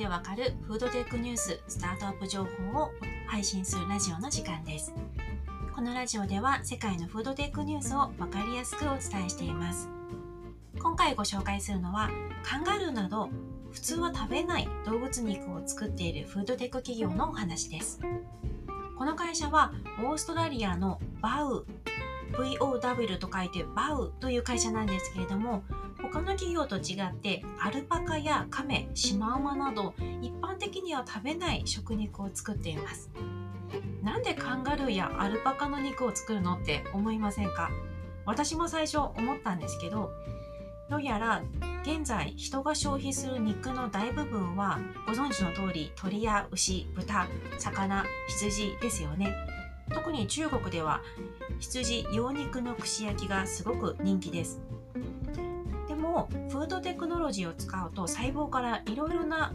でわかるフードテックニューススタートアップ情報を配信するラジオの時間です。このラジオでは世界のフードテックニュースをわかりやすくお伝えしています。今回ご紹介するのはカンガルーなど普通は食べない動物肉を作っているフードテック企業のお話です。この会社はオーストラリアのバウ VOW と書いてバウという会社なんですけれども他の企業と違ってアルパカやカメシマウマなど一般的には食べない食肉を作っています。なんでカンガルーやアルパカの肉を作るのって思いませんか？私も最初思ったんですけどどうやら現在人が消費する肉の大部分はご存知の通り鶏や牛豚魚羊ですよね。特に中国では羊羊肉の串焼きがすごく人気です。でもフードテクノロジーを使うと細胞からいろいろな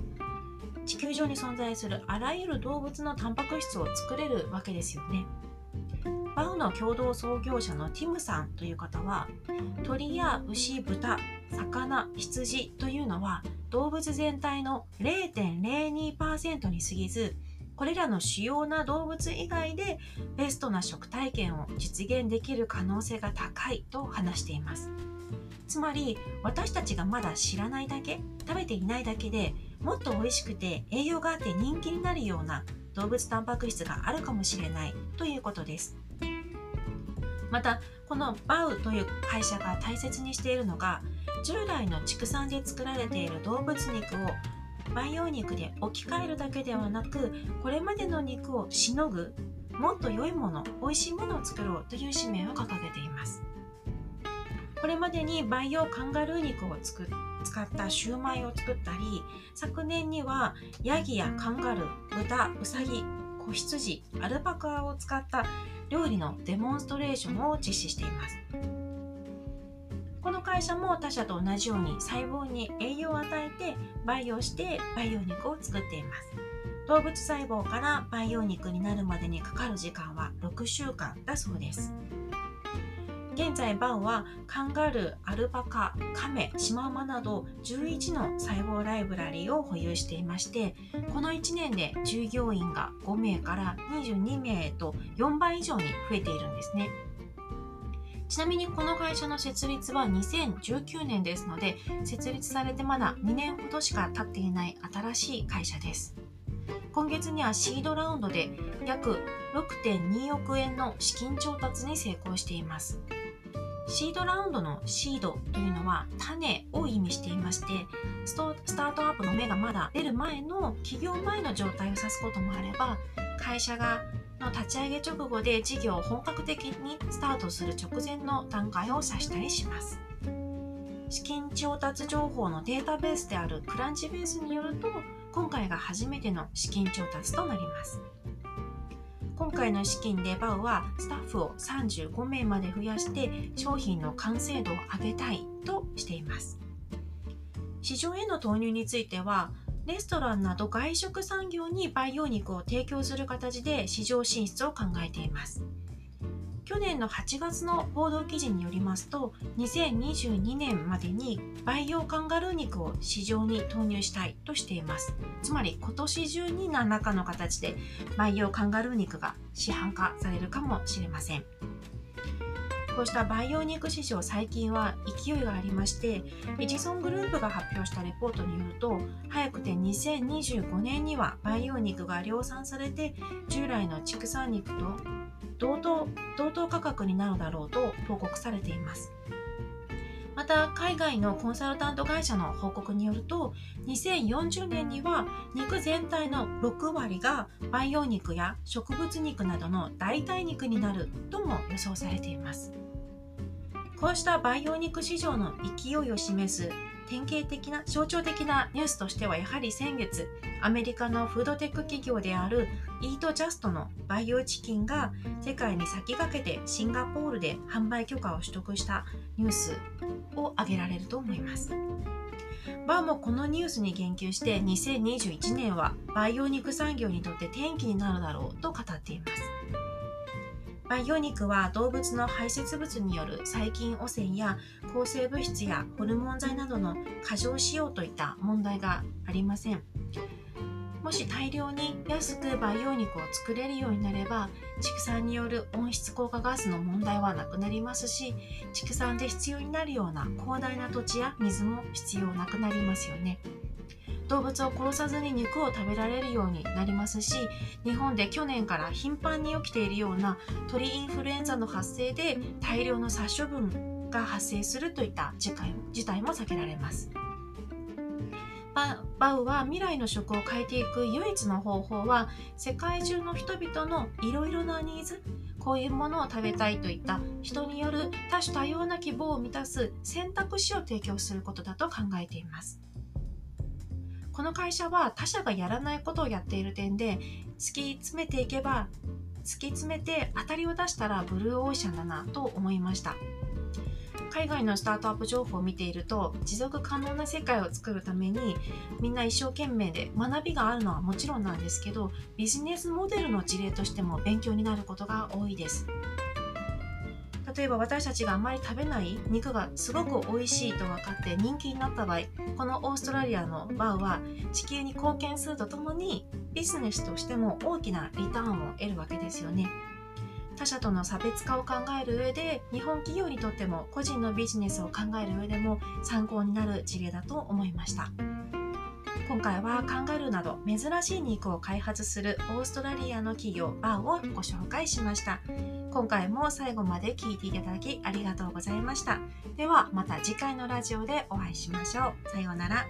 地球上に存在するあらゆる動物のタンパク質を作れるわけですよね。バウの共同創業者のティムさんという方は鳥や牛豚魚羊というのは動物全体の0.02%に過ぎずこれらの主要な動物以外でベストな食体験を実現できる可能性が高いと話していますつまり私たちがまだ知らないだけ食べていないだけでもっと美味しくて栄養があって人気になるような動物タンパク質があるかもしれないということです。またこのバウという会社が大切にしているのが従来の畜産で作られている動物肉を培養肉で置き換えるだけではなくこれまでの肉をしのぐもっと良いもの美味しいものを作ろうという使命を掲げています。これまでに培養カンガルー肉を使ったシューマイを作ったり昨年にはヤギやカンガルー豚ウサギ子羊アルパカを使った料理のデモンストレーションを実施しています。この会社も他社と同じように細胞に栄養を与えて培養して培養肉を作っています。動物細胞から培養肉になるまでにかかる時間は6週間だそうです。現在バウはカンガルーアルパカカメシマウマなど11の細胞ライブラリーを保有していましてこの1年で従業員が5名から22名へと4倍以上に増えているんですね。ちなみにこの会社の設立は2019年ですので設立されてまだ2年ほどしか経っていない新しい会社です。今月にはシードラウンドで約6.2億円の資金調達に成功しています。シードラウンドのシードというのは種を意味していましてスタートアップの芽がまだ出る前の起業前の状態を指すこともあれば会社がの立ち上げ直後で事業を本格的にスタートする直前の段階を指したりします。資金調達情報のデータベースであるクランチベースによると今回が初めての資金調達となります。回の資金でバウはスタッフを35名まで増やして商品の完成度を上げたいとしています。市場への投入についてはレストランなど外食産業に培養肉を提供する形で市場進出を考えています。去年の8月の報道記事によりますと2022年までに培養カンガルー肉を市場に投入したいとしています。つまり今年中に何らかの形で培養カンガルー肉が市販化されるかもしれません。こうした培養肉市場最近は勢いがありましてエジソングループが発表したレポートによると早くて2025年には培養肉が量産されて従来の畜産肉と同等同等価格になるだろうと報告されています。また海外のコンサルタント会社の報告によると2040年には肉全体の6割が培養肉や植物肉などの代替肉になるとも予想されています。こうした培養肉市場の勢いを示す典型的な象徴的なニュースとしてはやはり先月アメリカのフードテック企業であるイートジャストの培養チキンが世界に先駆けてシンガポールで販売許可を取得したニュースを挙げられると思います。バーもこのニュースに言及して2021年は培養肉産業にとって転機になるだろうと語っています。培養肉は動物の排泄物による細菌汚染や抗生物質やホルモン剤などの過剰使用といった問題がありません。もし大量に安く培養肉を作れるようになれば畜産による温室効果ガスの問題はなくなりますし畜産で必要になるような広大な土地や水も必要なくなりますよね。動物を殺さずに肉を食べられるようになりますし日本で去年から頻繁に起きているような鳥インフルエンザの発生で大量の殺処分が発生するといった事態も避けられます。バウは未来の食を変えていく唯一の方法は世界中の人々のいろいろなニーズこういうものを食べたいといった人による多種多様な希望を満たす選択肢を提供することだと考えていますこの会社は他社がやらないことをやっている点で突き詰めていけば突き詰めて当たりを出したらブルーオーシャンだなと思いました。海外のスタートアップ情報を見ていると持続可能な世界を作るためにみんな一生懸命で学びがあるのはもちろんなんですけどビジネスモデルの事例としても勉強になることが多いです。例えば私たちがあまり食べない肉がすごく美味しいと分かって人気になった場合このオーストラリアのバウは地球に貢献するとともにビジネスとしても大きなリターンを得るわけですよね。他者との差別化を考える上で日本企業にとっても個人のビジネスを考える上でも参考になる事例だと思いました今回はカンガルーなど珍しい肉を開発するオーストラリアの企業バーをご紹介しました今回も最後まで聞いていただきありがとうございました。ではまた次回のラジオでお会いしましょう。さようなら。